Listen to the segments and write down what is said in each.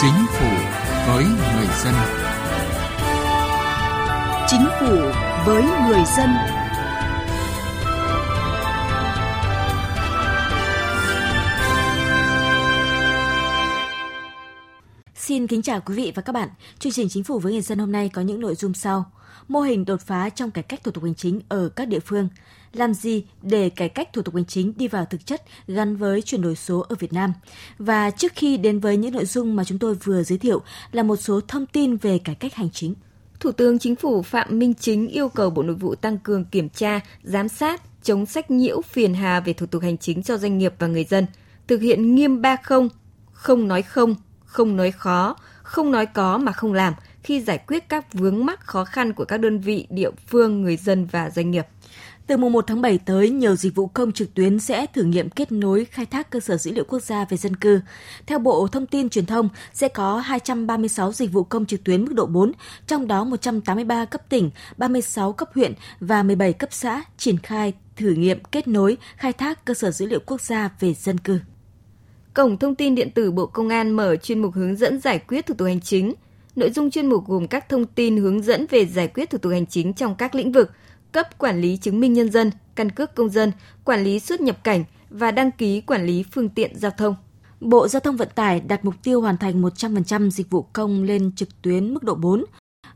Chính phủ với người dân. Chính phủ với người dân. Xin kính chào quý vị và các bạn. Chương trình Chính phủ với người dân hôm nay có những nội dung sau. Mô hình đột phá trong cải cách thủ tục hành chính ở các địa phương. Làm gì để cải cách thủ tục hành chính đi vào thực chất gắn với chuyển đổi số ở Việt Nam? Và trước khi đến với những nội dung mà chúng tôi vừa giới thiệu là một số thông tin về cải cách hành chính. Thủ tướng Chính phủ Phạm Minh Chính yêu cầu Bộ Nội vụ tăng cường kiểm tra, giám sát, chống sách nhiễu phiền hà về thủ tục hành chính cho doanh nghiệp và người dân, thực hiện nghiêm ba không, không nói không, không nói khó, không nói có mà không làm khi giải quyết các vướng mắc khó khăn của các đơn vị, địa phương, người dân và doanh nghiệp. Từ mùng 1 tháng 7 tới, nhiều dịch vụ công trực tuyến sẽ thử nghiệm kết nối khai thác cơ sở dữ liệu quốc gia về dân cư. Theo Bộ Thông tin Truyền thông, sẽ có 236 dịch vụ công trực tuyến mức độ 4, trong đó 183 cấp tỉnh, 36 cấp huyện và 17 cấp xã triển khai thử nghiệm kết nối khai thác cơ sở dữ liệu quốc gia về dân cư. Cổng thông tin điện tử Bộ Công an mở chuyên mục hướng dẫn giải quyết thủ tục hành chính. Nội dung chuyên mục gồm các thông tin hướng dẫn về giải quyết thủ tục hành chính trong các lĩnh vực cấp quản lý chứng minh nhân dân, căn cước công dân, quản lý xuất nhập cảnh và đăng ký quản lý phương tiện giao thông. Bộ Giao thông Vận tải đặt mục tiêu hoàn thành 100% dịch vụ công lên trực tuyến mức độ 4.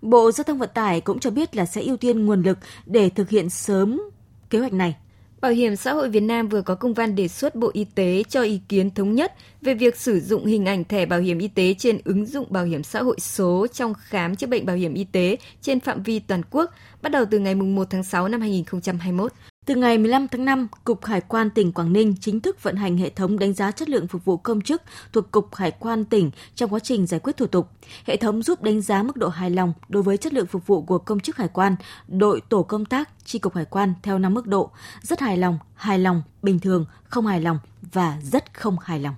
Bộ Giao thông Vận tải cũng cho biết là sẽ ưu tiên nguồn lực để thực hiện sớm kế hoạch này. Bảo hiểm xã hội Việt Nam vừa có công văn đề xuất Bộ Y tế cho ý kiến thống nhất về việc sử dụng hình ảnh thẻ bảo hiểm y tế trên ứng dụng bảo hiểm xã hội số trong khám chữa bệnh bảo hiểm y tế trên phạm vi toàn quốc, bắt đầu từ ngày 1 tháng 6 năm 2021. Từ ngày 15 tháng 5, Cục Hải quan tỉnh Quảng Ninh chính thức vận hành hệ thống đánh giá chất lượng phục vụ công chức thuộc Cục Hải quan tỉnh trong quá trình giải quyết thủ tục. Hệ thống giúp đánh giá mức độ hài lòng đối với chất lượng phục vụ của công chức hải quan, đội tổ công tác, tri cục hải quan theo 5 mức độ: rất hài lòng, hài lòng, bình thường, không hài lòng và rất không hài lòng.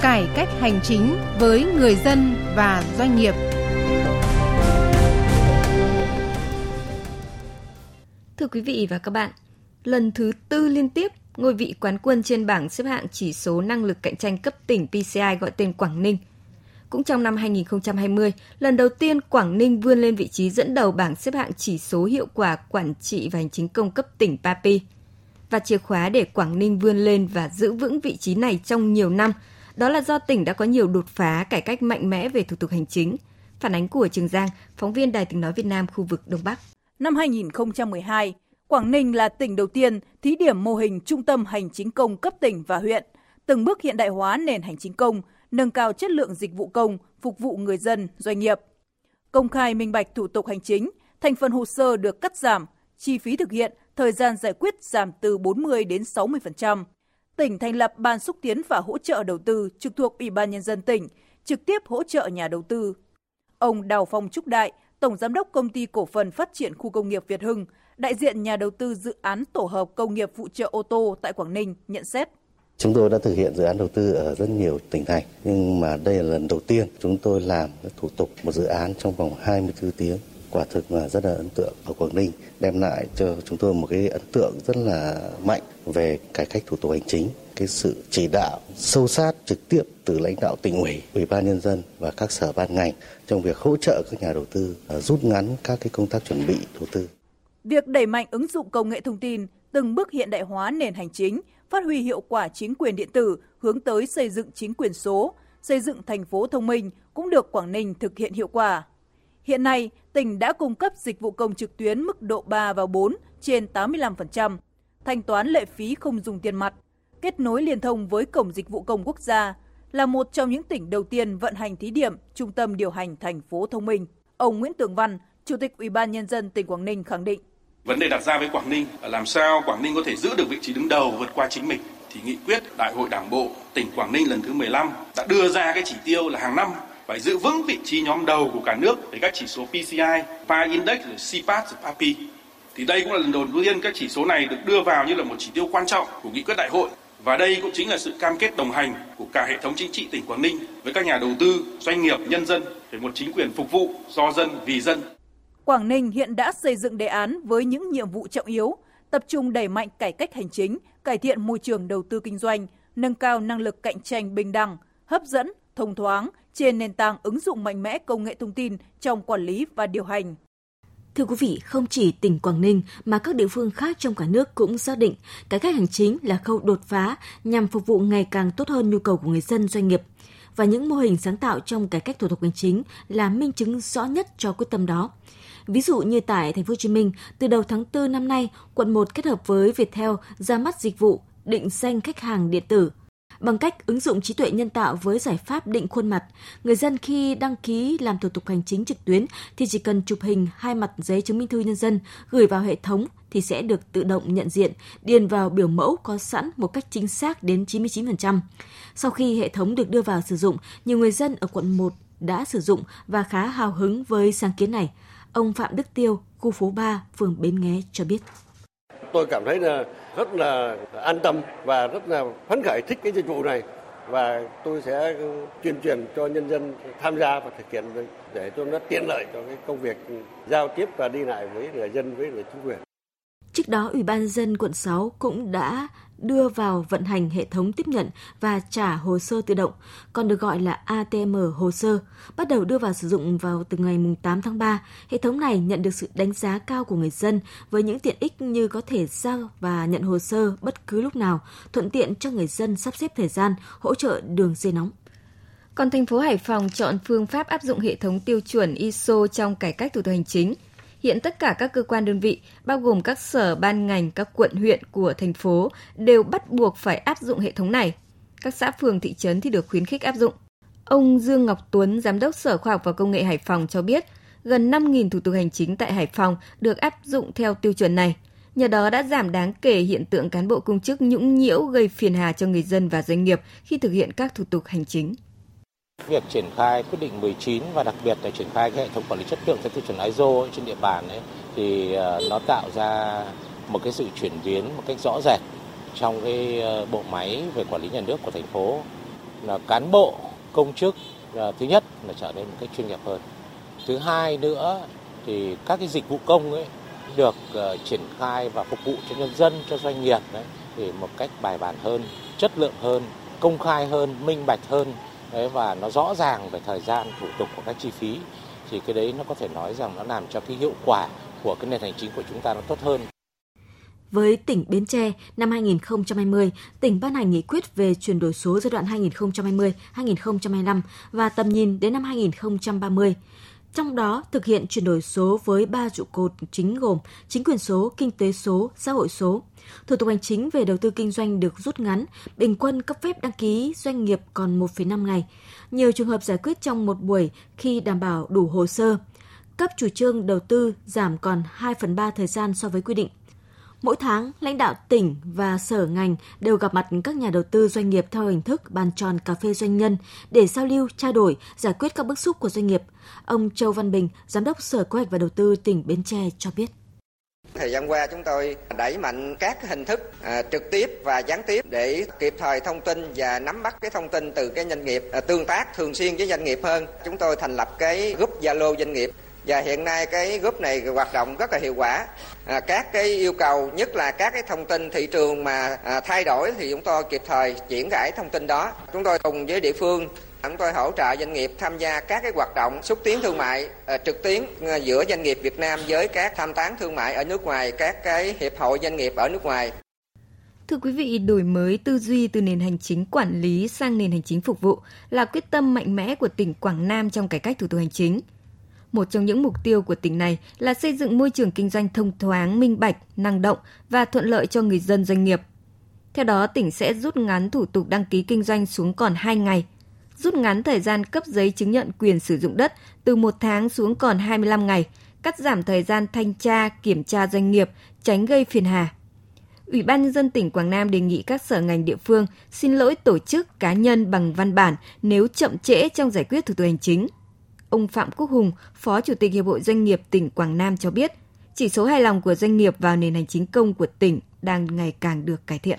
Cải cách hành chính với người dân và doanh nghiệp. Quý vị và các bạn, lần thứ tư liên tiếp, ngôi vị quán quân trên bảng xếp hạng chỉ số năng lực cạnh tranh cấp tỉnh PCI gọi tên Quảng Ninh. Cũng trong năm 2020, lần đầu tiên Quảng Ninh vươn lên vị trí dẫn đầu bảng xếp hạng chỉ số hiệu quả quản trị và hành chính công cấp tỉnh PAPI. Và chìa khóa để Quảng Ninh vươn lên và giữ vững vị trí này trong nhiều năm, đó là do tỉnh đã có nhiều đột phá cải cách mạnh mẽ về thủ tục hành chính. Phản ánh của Trường Giang, phóng viên Đài tiếng nói Việt Nam khu vực Đông Bắc. Năm 2012, Quảng Ninh là tỉnh đầu tiên thí điểm mô hình trung tâm hành chính công cấp tỉnh và huyện, từng bước hiện đại hóa nền hành chính công, nâng cao chất lượng dịch vụ công, phục vụ người dân, doanh nghiệp. Công khai minh bạch thủ tục hành chính, thành phần hồ sơ được cắt giảm, chi phí thực hiện, thời gian giải quyết giảm từ 40 đến 60%. Tỉnh thành lập ban xúc tiến và hỗ trợ đầu tư trực thuộc Ủy ban nhân dân tỉnh, trực tiếp hỗ trợ nhà đầu tư. Ông Đào Phong Trúc Đại, Tổng Giám đốc Công ty Cổ phần Phát triển Khu công nghiệp Việt Hưng, đại diện nhà đầu tư dự án tổ hợp công nghiệp phụ trợ ô tô tại Quảng Ninh nhận xét. Chúng tôi đã thực hiện dự án đầu tư ở rất nhiều tỉnh thành, nhưng mà đây là lần đầu tiên chúng tôi làm thủ tục một dự án trong vòng 24 tiếng. Quả thực là rất là ấn tượng ở Quảng Ninh, đem lại cho chúng tôi một cái ấn tượng rất là mạnh về cải cách thủ tục hành chính, cái sự chỉ đạo sâu sát trực tiếp từ lãnh đạo tỉnh ủy, ủy ban nhân dân và các sở ban ngành trong việc hỗ trợ các nhà đầu tư ờ, rút ngắn các cái công tác chuẩn bị đầu tư. Việc đẩy mạnh ứng dụng công nghệ thông tin, từng bước hiện đại hóa nền hành chính, phát huy hiệu quả chính quyền điện tử hướng tới xây dựng chính quyền số, xây dựng thành phố thông minh cũng được Quảng Ninh thực hiện hiệu quả. Hiện nay, tỉnh đã cung cấp dịch vụ công trực tuyến mức độ 3 và 4 trên 85%, thanh toán lệ phí không dùng tiền mặt, kết nối liên thông với Cổng Dịch vụ Công Quốc gia, là một trong những tỉnh đầu tiên vận hành thí điểm trung tâm điều hành thành phố thông minh. Ông Nguyễn Tường Văn, Chủ tịch Ủy ban nhân dân tỉnh Quảng Ninh khẳng định: Vấn đề đặt ra với Quảng Ninh là làm sao Quảng Ninh có thể giữ được vị trí đứng đầu vượt qua chính mình thì nghị quyết Đại hội Đảng bộ tỉnh Quảng Ninh lần thứ 15 đã đưa ra cái chỉ tiêu là hàng năm phải giữ vững vị trí nhóm đầu của cả nước về các chỉ số PCI, PI Index, CPAT, PAPI. Thì đây cũng là lần đầu tiên các chỉ số này được đưa vào như là một chỉ tiêu quan trọng của nghị quyết đại hội và đây cũng chính là sự cam kết đồng hành của cả hệ thống chính trị tỉnh Quảng Ninh với các nhà đầu tư, doanh nghiệp, nhân dân về một chính quyền phục vụ do dân vì dân. Quảng Ninh hiện đã xây dựng đề án với những nhiệm vụ trọng yếu, tập trung đẩy mạnh cải cách hành chính, cải thiện môi trường đầu tư kinh doanh, nâng cao năng lực cạnh tranh bình đẳng, hấp dẫn, thông thoáng trên nền tảng ứng dụng mạnh mẽ công nghệ thông tin trong quản lý và điều hành. Thưa quý vị, không chỉ tỉnh Quảng Ninh mà các địa phương khác trong cả nước cũng xác định cải cách hành chính là khâu đột phá nhằm phục vụ ngày càng tốt hơn nhu cầu của người dân doanh nghiệp và những mô hình sáng tạo trong cải cách thủ tục hành chính là minh chứng rõ nhất cho quyết tâm đó. Ví dụ như tại thành phố Hồ Chí Minh, từ đầu tháng 4 năm nay, quận 1 kết hợp với Viettel ra mắt dịch vụ định danh khách hàng điện tử Bằng cách ứng dụng trí tuệ nhân tạo với giải pháp định khuôn mặt, người dân khi đăng ký làm thủ tục hành chính trực tuyến thì chỉ cần chụp hình hai mặt giấy chứng minh thư nhân dân gửi vào hệ thống thì sẽ được tự động nhận diện, điền vào biểu mẫu có sẵn một cách chính xác đến 99%. Sau khi hệ thống được đưa vào sử dụng, nhiều người dân ở quận 1 đã sử dụng và khá hào hứng với sáng kiến này. Ông Phạm Đức Tiêu, khu phố 3, phường Bến Nghé cho biết. Tôi cảm thấy là rất là an tâm và rất là phấn khởi thích cái dịch vụ này và tôi sẽ tuyên truyền cho nhân dân tham gia và thực hiện để cho nó tiện lợi cho cái công việc giao tiếp và đi lại với người dân với người chính quyền. Trước đó, Ủy ban dân quận 6 cũng đã đưa vào vận hành hệ thống tiếp nhận và trả hồ sơ tự động, còn được gọi là ATM hồ sơ, bắt đầu đưa vào sử dụng vào từ ngày 8 tháng 3. Hệ thống này nhận được sự đánh giá cao của người dân với những tiện ích như có thể giao và nhận hồ sơ bất cứ lúc nào, thuận tiện cho người dân sắp xếp thời gian, hỗ trợ đường dây nóng. Còn thành phố Hải Phòng chọn phương pháp áp dụng hệ thống tiêu chuẩn ISO trong cải cách thủ tục hành chính – Hiện tất cả các cơ quan đơn vị, bao gồm các sở ban ngành, các quận huyện của thành phố đều bắt buộc phải áp dụng hệ thống này. Các xã phường thị trấn thì được khuyến khích áp dụng. Ông Dương Ngọc Tuấn, Giám đốc Sở Khoa học và Công nghệ Hải Phòng cho biết, gần 5.000 thủ tục hành chính tại Hải Phòng được áp dụng theo tiêu chuẩn này. Nhờ đó đã giảm đáng kể hiện tượng cán bộ công chức nhũng nhiễu gây phiền hà cho người dân và doanh nghiệp khi thực hiện các thủ tục hành chính. Việc triển khai quyết định 19 và đặc biệt là triển khai cái hệ thống quản lý chất lượng theo tiêu chuẩn ISO trên địa bàn ấy, thì ờ, nó tạo ra một cái sự chuyển biến một cách rõ rệt trong cái ờ, bộ máy về quản lý nhà nước của thành phố. Là cán bộ công chức ờ, thứ nhất là trở nên một cách chuyên nghiệp hơn. Thứ hai nữa thì các cái dịch vụ công ấy được triển khai và phục vụ cho nhân dân cho doanh nghiệp đấy thì một cách bài bản hơn chất lượng hơn công khai hơn minh bạch hơn đấy, và nó rõ ràng về thời gian thủ tục của các chi phí thì cái đấy nó có thể nói rằng nó làm cho cái hiệu quả của cái nền hành chính của chúng ta nó tốt hơn. Với tỉnh Bến Tre, năm 2020, tỉnh ban hành nghị quyết về chuyển đổi số giai đoạn 2020-2025 và tầm nhìn đến năm 2030. Trong đó, thực hiện chuyển đổi số với ba trụ cột chính gồm chính quyền số, kinh tế số, xã hội số. Thủ tục hành chính về đầu tư kinh doanh được rút ngắn, bình quân cấp phép đăng ký doanh nghiệp còn 1,5 ngày. Nhiều trường hợp giải quyết trong một buổi khi đảm bảo đủ hồ sơ. Cấp chủ trương đầu tư giảm còn 2 phần 3 thời gian so với quy định. Mỗi tháng, lãnh đạo tỉnh và sở ngành đều gặp mặt các nhà đầu tư doanh nghiệp theo hình thức bàn tròn cà phê doanh nhân để giao lưu, trao đổi, giải quyết các bức xúc của doanh nghiệp. Ông Châu Văn Bình, Giám đốc Sở Kế hoạch và Đầu tư tỉnh Bến Tre cho biết. Thời gian qua chúng tôi đẩy mạnh các hình thức à, trực tiếp và gián tiếp để kịp thời thông tin và nắm bắt cái thông tin từ cái doanh nghiệp à, tương tác thường xuyên với doanh nghiệp hơn. Chúng tôi thành lập cái group Zalo doanh nghiệp và hiện nay cái group này hoạt động rất là hiệu quả. À, các cái yêu cầu nhất là các cái thông tin thị trường mà à, thay đổi thì chúng tôi kịp thời chuyển giải thông tin đó. Chúng tôi cùng với địa phương chúng tôi hỗ trợ doanh nghiệp tham gia các cái hoạt động xúc tiến thương mại à, trực tuyến à, giữa doanh nghiệp Việt Nam với các tham tán thương mại ở nước ngoài các cái hiệp hội doanh nghiệp ở nước ngoài. Thưa quý vị, đổi mới tư duy từ nền hành chính quản lý sang nền hành chính phục vụ là quyết tâm mạnh mẽ của tỉnh Quảng Nam trong cải cách thủ tục hành chính. Một trong những mục tiêu của tỉnh này là xây dựng môi trường kinh doanh thông thoáng, minh bạch, năng động và thuận lợi cho người dân doanh nghiệp. Theo đó, tỉnh sẽ rút ngắn thủ tục đăng ký kinh doanh xuống còn 2 ngày, rút ngắn thời gian cấp giấy chứng nhận quyền sử dụng đất từ 1 tháng xuống còn 25 ngày, cắt giảm thời gian thanh tra, kiểm tra doanh nghiệp, tránh gây phiền hà. Ủy ban nhân dân tỉnh Quảng Nam đề nghị các sở ngành địa phương xin lỗi tổ chức cá nhân bằng văn bản nếu chậm trễ trong giải quyết thủ tục hành chính. Ông Phạm Quốc Hùng, Phó Chủ tịch Hiệp hội Doanh nghiệp tỉnh Quảng Nam cho biết, chỉ số hài lòng của doanh nghiệp vào nền hành chính công của tỉnh đang ngày càng được cải thiện.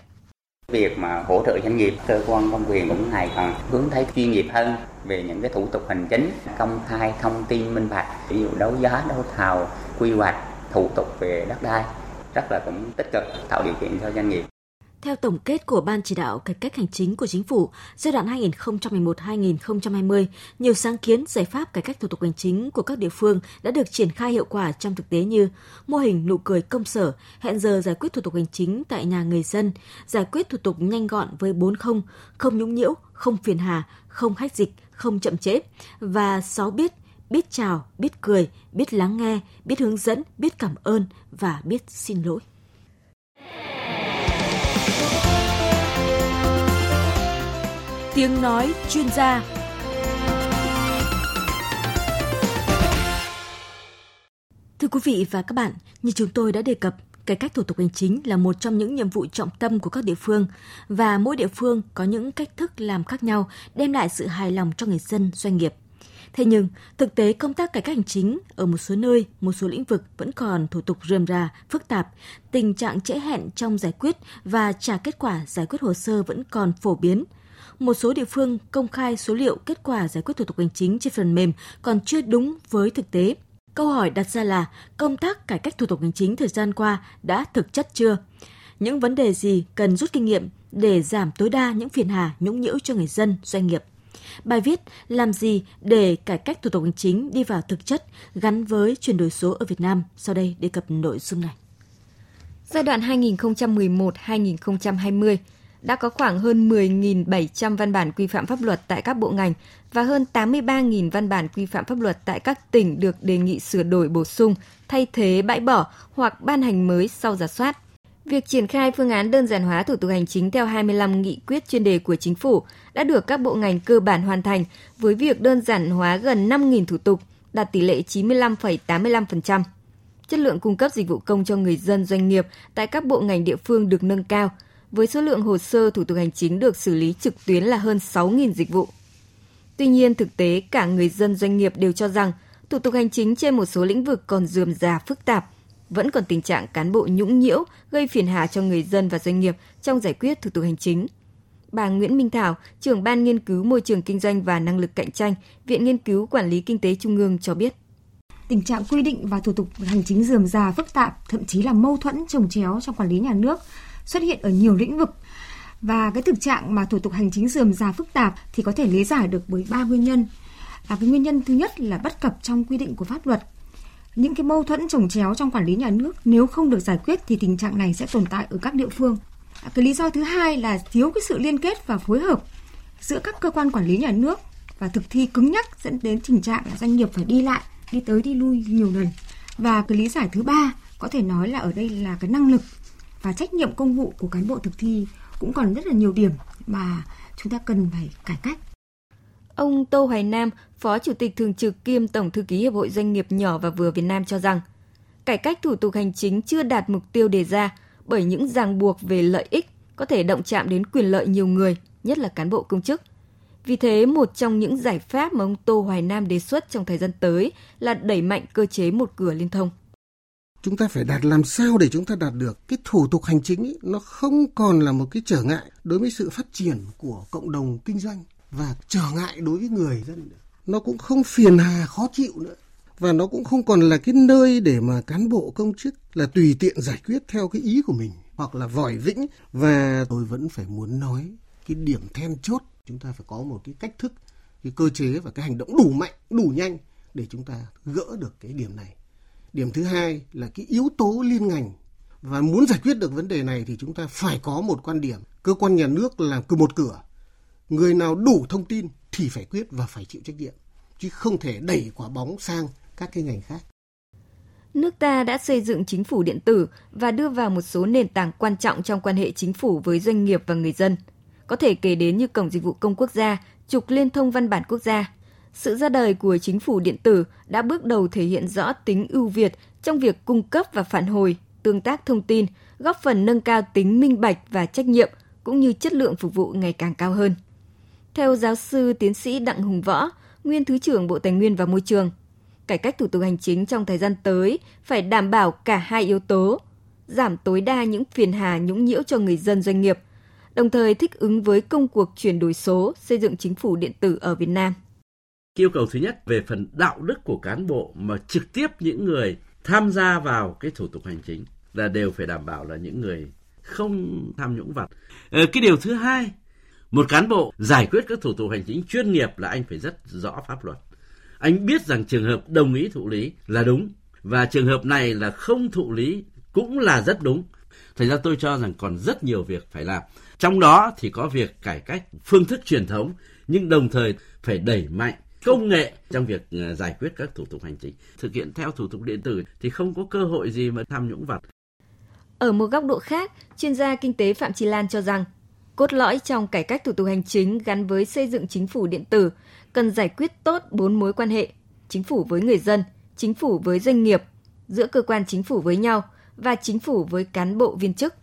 Việc mà hỗ trợ doanh nghiệp, cơ quan công quyền cũng ngày càng hướng thấy chuyên nghiệp hơn về những cái thủ tục hành chính, công khai thông tin minh bạch, ví dụ đấu giá, đấu thầu, quy hoạch, thủ tục về đất đai rất là cũng tích cực tạo điều kiện cho doanh nghiệp. Theo tổng kết của Ban chỉ đạo cải cách hành chính của chính phủ giai đoạn 2011-2020, nhiều sáng kiến giải pháp cải cách thủ tục hành chính của các địa phương đã được triển khai hiệu quả trong thực tế như mô hình nụ cười công sở, hẹn giờ giải quyết thủ tục hành chính tại nhà người dân, giải quyết thủ tục nhanh gọn với 4 không, không nhũng nhiễu, không phiền hà, không hách dịch, không chậm trễ và 6 biết biết chào, biết cười, biết lắng nghe, biết hướng dẫn, biết cảm ơn và biết xin lỗi. Tiếng nói chuyên gia Thưa quý vị và các bạn, như chúng tôi đã đề cập, cải cách thủ tục hành chính là một trong những nhiệm vụ trọng tâm của các địa phương và mỗi địa phương có những cách thức làm khác nhau đem lại sự hài lòng cho người dân, doanh nghiệp. Thế nhưng, thực tế công tác cải cách hành chính ở một số nơi, một số lĩnh vực vẫn còn thủ tục rườm rà, phức tạp, tình trạng trễ hẹn trong giải quyết và trả kết quả giải quyết hồ sơ vẫn còn phổ biến. Một số địa phương công khai số liệu kết quả giải quyết thủ tục hành chính trên phần mềm còn chưa đúng với thực tế. Câu hỏi đặt ra là công tác cải cách thủ tục hành chính thời gian qua đã thực chất chưa? Những vấn đề gì cần rút kinh nghiệm để giảm tối đa những phiền hà nhũng nhiễu cho người dân, doanh nghiệp? Bài viết Làm gì để cải cách thủ tục hành chính đi vào thực chất gắn với chuyển đổi số ở Việt Nam sau đây đề cập nội dung này. Giai đoạn 2011-2020 đã có khoảng hơn 10.700 văn bản quy phạm pháp luật tại các bộ ngành và hơn 83.000 văn bản quy phạm pháp luật tại các tỉnh được đề nghị sửa đổi bổ sung, thay thế bãi bỏ hoặc ban hành mới sau giả soát. Việc triển khai phương án đơn giản hóa thủ tục hành chính theo 25 nghị quyết chuyên đề của chính phủ đã được các bộ ngành cơ bản hoàn thành với việc đơn giản hóa gần 5.000 thủ tục, đạt tỷ lệ 95,85%. Chất lượng cung cấp dịch vụ công cho người dân doanh nghiệp tại các bộ ngành địa phương được nâng cao, với số lượng hồ sơ thủ tục hành chính được xử lý trực tuyến là hơn 6.000 dịch vụ. Tuy nhiên, thực tế cả người dân doanh nghiệp đều cho rằng thủ tục hành chính trên một số lĩnh vực còn dườm già phức tạp, vẫn còn tình trạng cán bộ nhũng nhiễu gây phiền hà cho người dân và doanh nghiệp trong giải quyết thủ tục hành chính. Bà Nguyễn Minh Thảo, trưởng ban nghiên cứu môi trường kinh doanh và năng lực cạnh tranh, Viện Nghiên cứu Quản lý Kinh tế Trung ương cho biết. Tình trạng quy định và thủ tục hành chính dườm già phức tạp, thậm chí là mâu thuẫn trồng chéo trong quản lý nhà nước xuất hiện ở nhiều lĩnh vực. Và cái thực trạng mà thủ tục hành chính dườm già phức tạp thì có thể lý giải được bởi ba nguyên nhân. À, cái nguyên nhân thứ nhất là bất cập trong quy định của pháp luật những cái mâu thuẫn trồng chéo trong quản lý nhà nước nếu không được giải quyết thì tình trạng này sẽ tồn tại ở các địa phương. À, cái lý do thứ hai là thiếu cái sự liên kết và phối hợp giữa các cơ quan quản lý nhà nước và thực thi cứng nhắc dẫn đến tình trạng là doanh nghiệp phải đi lại, đi tới đi lui nhiều lần. Và cái lý giải thứ ba có thể nói là ở đây là cái năng lực và trách nhiệm công vụ của cán bộ thực thi cũng còn rất là nhiều điểm mà chúng ta cần phải cải cách. Ông Tô Hoài Nam, Phó Chủ tịch Thường trực kiêm Tổng Thư ký Hiệp hội Doanh nghiệp nhỏ và vừa Việt Nam cho rằng, cải cách thủ tục hành chính chưa đạt mục tiêu đề ra bởi những ràng buộc về lợi ích có thể động chạm đến quyền lợi nhiều người, nhất là cán bộ công chức. Vì thế, một trong những giải pháp mà ông Tô Hoài Nam đề xuất trong thời gian tới là đẩy mạnh cơ chế một cửa liên thông. Chúng ta phải đạt làm sao để chúng ta đạt được? Cái thủ tục hành chính ấy, nó không còn là một cái trở ngại đối với sự phát triển của cộng đồng kinh doanh và trở ngại đối với người dân nó cũng không phiền hà khó chịu nữa. Và nó cũng không còn là cái nơi để mà cán bộ công chức là tùy tiện giải quyết theo cái ý của mình hoặc là vòi vĩnh. Và tôi vẫn phải muốn nói cái điểm then chốt chúng ta phải có một cái cách thức cái cơ chế và cái hành động đủ mạnh đủ nhanh để chúng ta gỡ được cái điểm này điểm thứ hai là cái yếu tố liên ngành và muốn giải quyết được vấn đề này thì chúng ta phải có một quan điểm cơ quan nhà nước là cứ một cửa người nào đủ thông tin thì phải quyết và phải chịu trách nhiệm chứ không thể đẩy quả bóng sang các cái ngành khác. Nước ta đã xây dựng chính phủ điện tử và đưa vào một số nền tảng quan trọng trong quan hệ chính phủ với doanh nghiệp và người dân. Có thể kể đến như Cổng Dịch vụ Công Quốc gia, trục liên thông văn bản quốc gia. Sự ra đời của chính phủ điện tử đã bước đầu thể hiện rõ tính ưu việt trong việc cung cấp và phản hồi, tương tác thông tin, góp phần nâng cao tính minh bạch và trách nhiệm cũng như chất lượng phục vụ ngày càng cao hơn. Theo giáo sư tiến sĩ Đặng Hùng Võ, nguyên Thứ trưởng Bộ Tài nguyên và Môi trường, cải cách thủ tục hành chính trong thời gian tới phải đảm bảo cả hai yếu tố, giảm tối đa những phiền hà nhũng nhiễu cho người dân doanh nghiệp, đồng thời thích ứng với công cuộc chuyển đổi số xây dựng chính phủ điện tử ở Việt Nam. Yêu cầu thứ nhất về phần đạo đức của cán bộ mà trực tiếp những người tham gia vào cái thủ tục hành chính là đều phải đảm bảo là những người không tham nhũng vặt. Ờ, cái điều thứ hai, một cán bộ giải quyết các thủ tục hành chính chuyên nghiệp là anh phải rất rõ pháp luật. Anh biết rằng trường hợp đồng ý thụ lý là đúng và trường hợp này là không thụ lý cũng là rất đúng. Thành ra tôi cho rằng còn rất nhiều việc phải làm. Trong đó thì có việc cải cách phương thức truyền thống nhưng đồng thời phải đẩy mạnh công nghệ trong việc ờ, giải quyết các thủ tục hành chính. Thực hiện theo thủ tục điện tử thì không có cơ hội gì mà tham nhũng vặt. Ở một góc độ khác, chuyên gia kinh tế Phạm Chi Lan cho rằng cốt lõi trong cải cách thủ tục hành chính gắn với xây dựng chính phủ điện tử cần giải quyết tốt bốn mối quan hệ: chính phủ với người dân, chính phủ với doanh nghiệp, giữa cơ quan chính phủ với nhau và chính phủ với cán bộ viên chức.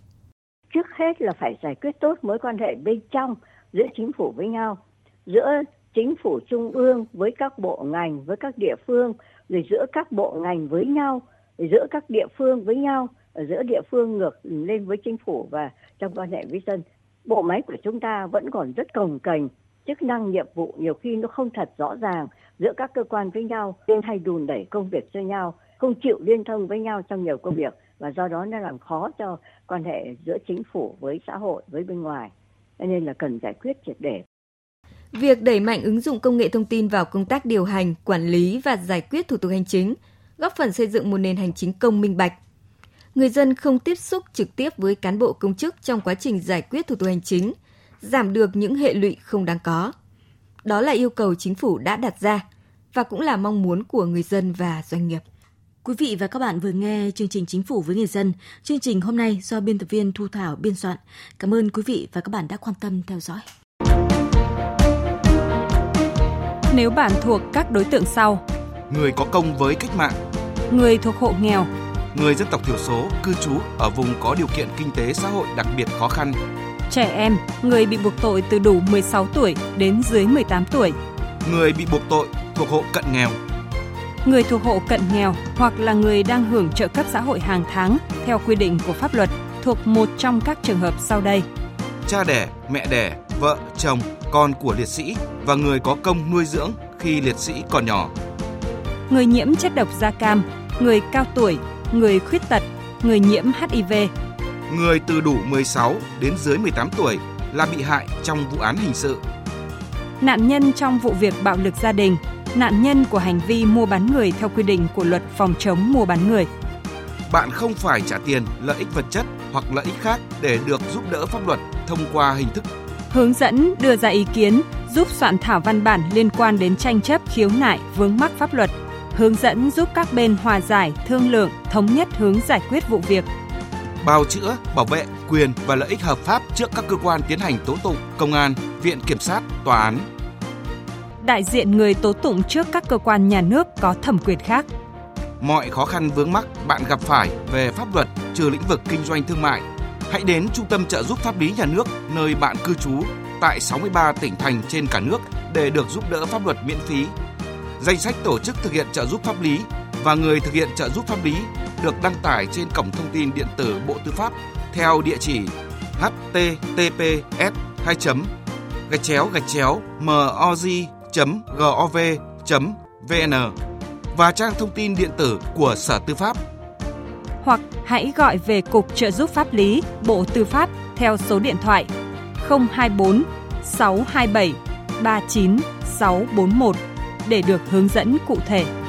Trước hết là phải giải quyết tốt mối quan hệ bên trong giữa chính phủ với nhau, giữa chính phủ trung ương với các bộ ngành, với các địa phương, rồi giữa các bộ ngành với nhau giữa các địa phương với nhau, ở giữa địa phương ngược lên với chính phủ và trong quan hệ với dân. Bộ máy của chúng ta vẫn còn rất cồng kềnh chức năng nhiệm vụ nhiều khi nó không thật rõ ràng giữa các cơ quan với nhau, nên hay đùn đẩy công việc cho nhau, không chịu liên thông với nhau trong nhiều công việc và do đó nó làm khó cho quan hệ giữa chính phủ với xã hội, với bên ngoài. Nên là cần giải quyết triệt để. Việc đẩy mạnh ứng dụng công nghệ thông tin vào công tác điều hành, quản lý và giải quyết thủ tục hành chính, góp phần xây dựng một nền hành chính công minh bạch. Người dân không tiếp xúc trực tiếp với cán bộ công chức trong quá trình giải quyết thủ tục hành chính, giảm được những hệ lụy không đáng có. Đó là yêu cầu chính phủ đã đặt ra và cũng là mong muốn của người dân và doanh nghiệp. Quý vị và các bạn vừa nghe chương trình Chính phủ với người dân. Chương trình hôm nay do biên tập viên Thu Thảo biên soạn. Cảm ơn quý vị và các bạn đã quan tâm theo dõi. Nếu bạn thuộc các đối tượng sau. Người có công với cách mạng. Người thuộc hộ nghèo. Người dân tộc thiểu số cư trú ở vùng có điều kiện kinh tế xã hội đặc biệt khó khăn. Trẻ em, người bị buộc tội từ đủ 16 tuổi đến dưới 18 tuổi. Người bị buộc tội thuộc hộ cận nghèo. Người thuộc hộ cận nghèo hoặc là người đang hưởng trợ cấp xã hội hàng tháng theo quy định của pháp luật thuộc một trong các trường hợp sau đây. Cha đẻ, mẹ đẻ, vợ, chồng, con của liệt sĩ và người có công nuôi dưỡng khi liệt sĩ còn nhỏ. Người nhiễm chất độc da cam, người cao tuổi, người khuyết tật, người nhiễm HIV. Người từ đủ 16 đến dưới 18 tuổi là bị hại trong vụ án hình sự. Nạn nhân trong vụ việc bạo lực gia đình, nạn nhân của hành vi mua bán người theo quy định của luật phòng chống mua bán người. Bạn không phải trả tiền, lợi ích vật chất hoặc lợi ích khác để được giúp đỡ pháp luật thông qua hình thức hướng dẫn đưa ra ý kiến, giúp soạn thảo văn bản liên quan đến tranh chấp khiếu nại vướng mắc pháp luật, hướng dẫn giúp các bên hòa giải, thương lượng, thống nhất hướng giải quyết vụ việc. Bào chữa, bảo vệ quyền và lợi ích hợp pháp trước các cơ quan tiến hành tố tụng, công an, viện kiểm sát, tòa án. Đại diện người tố tụng trước các cơ quan nhà nước có thẩm quyền khác. Mọi khó khăn vướng mắc bạn gặp phải về pháp luật trừ lĩnh vực kinh doanh thương mại hãy đến Trung tâm trợ giúp pháp lý nhà nước, nơi bạn cư trú, tại 63 tỉnh thành trên cả nước để được giúp đỡ pháp luật miễn phí. Danh sách tổ chức thực hiện trợ giúp pháp lý và người thực hiện trợ giúp pháp lý được đăng tải trên cổng thông tin điện tử Bộ Tư pháp theo địa chỉ https 2 gạch chéo gạch chéo moz.gov.vn và trang thông tin điện tử của Sở Tư pháp hoặc hãy gọi về Cục Trợ giúp pháp lý, Bộ Tư pháp theo số điện thoại 024 627 39641 để được hướng dẫn cụ thể.